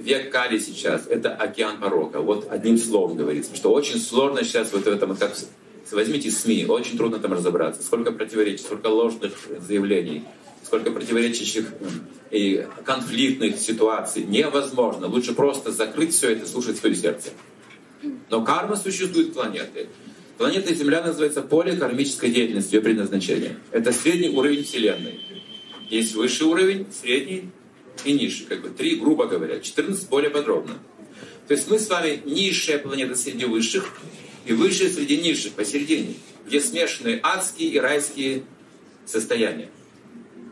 век Кали сейчас — это океан порока. Вот одним словом говорится, что очень сложно сейчас вот в этом, как возьмите СМИ, очень трудно там разобраться. Сколько противоречий, сколько ложных заявлений, сколько противоречащих и конфликтных ситуаций. Невозможно. Лучше просто закрыть все это, слушать свое сердце. Но карма существует планеты. Планета Земля называется поле кармической деятельности, ее предназначение. Это средний уровень Вселенной. Есть высший уровень, средний и низший. Как бы три, грубо говоря. 14 более подробно. То есть мы с вами низшая планета среди высших и высшая среди низших посередине, где смешаны адские и райские состояния.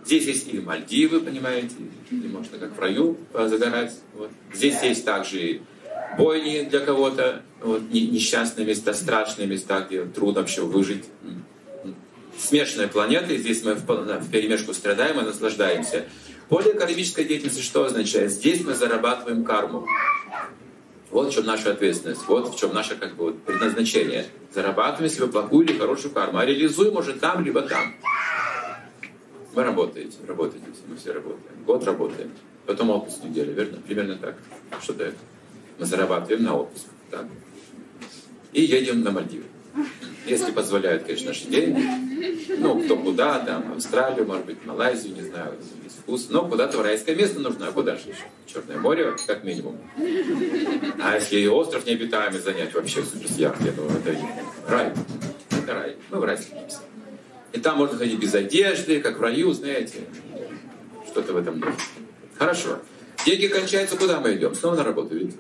Здесь есть и Мальдивы, понимаете, и можно как в раю загорать. Вот. Здесь есть также бойни для кого-то, вот, несчастные места, страшные места, где трудно вообще выжить. Смешанные планеты, здесь мы в, в перемешку страдаем и наслаждаемся. Поле кармической деятельности что означает? Здесь мы зарабатываем карму. Вот в чем наша ответственность, вот в чем наше как бы, предназначение. Зарабатываем себе плохую или хорошую карму, а реализуем уже там, либо там. Вы работаете, работаете, мы все работаем. Год работаем, потом отпуск неделю, верно? Примерно так. Что-то это мы зарабатываем на отпуск. Так? И едем на Мальдивы. Если позволяют, конечно, наши деньги. Ну, кто куда, там, Австралию, может быть, Малайзию, не знаю, вкус. Но куда-то в райское место нужно, а куда же еще? Черное море, как минимум. А если и остров необитаемый занять, вообще с яхтой, ну, это рай. Это рай. Мы в рай стремимся. И там можно ходить без одежды, как в раю, знаете. Что-то в этом духе. Хорошо. Деньги кончаются, куда мы идем? Снова на работу, видите?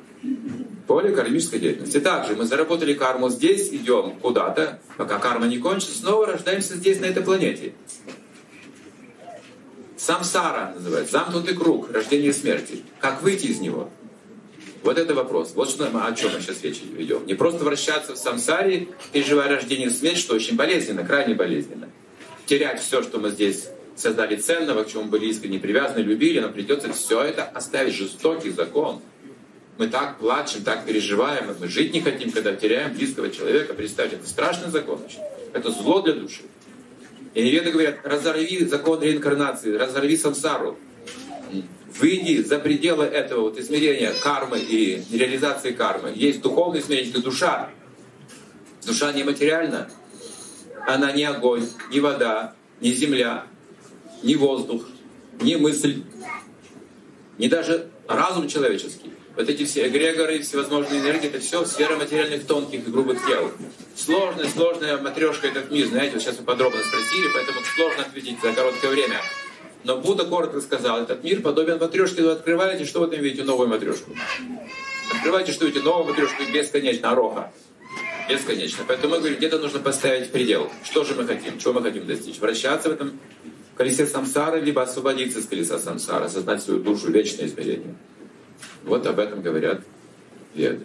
Поле кармической деятельности. Также мы заработали карму здесь, идем куда-то, пока карма не кончится, снова рождаемся здесь, на этой планете. Самсара называется, замкнутый круг, рождение и смерти. Как выйти из него? Вот это вопрос. Вот что, о чем мы сейчас речь ведем. Не просто вращаться в самсаре, переживая рождение и смерть, что очень болезненно, крайне болезненно. Терять все, что мы здесь создали ценного, к чему были искренне привязаны, любили, нам придется все это оставить. Жестокий закон. Мы так плачем, так переживаем, мы жить не хотим, когда теряем близкого человека. Представьте, это страшный закон. Это зло для души. И неведы говорят, разорви закон реинкарнации, разорви сансару. Выйди за пределы этого вот измерения кармы и реализации кармы. Есть духовное измерение, это душа. Душа нематериальна. Она не огонь, не вода, не земля, ни воздух, ни мысль, ни даже разум человеческий. Вот эти все эгрегоры, всевозможные энергии, это все сфера материальных тонких и грубых тел. Сложная, сложная матрешка этот мир, знаете, вот сейчас вы подробно спросили, поэтому сложно ответить за короткое время. Но Будда коротко сказал, этот мир подобен матрешке, вы открываете, что вы там видите? Новую матрешку. Открываете, что видите? Новую матрешку бесконечно, ороха. Бесконечно. Поэтому мы говорим, где-то нужно поставить предел. Что же мы хотим? Чего мы хотим достичь? Вращаться в этом колесе самсары, либо освободиться из колеса самсара, осознать свою душу, вечное измерение. Вот об этом говорят веды.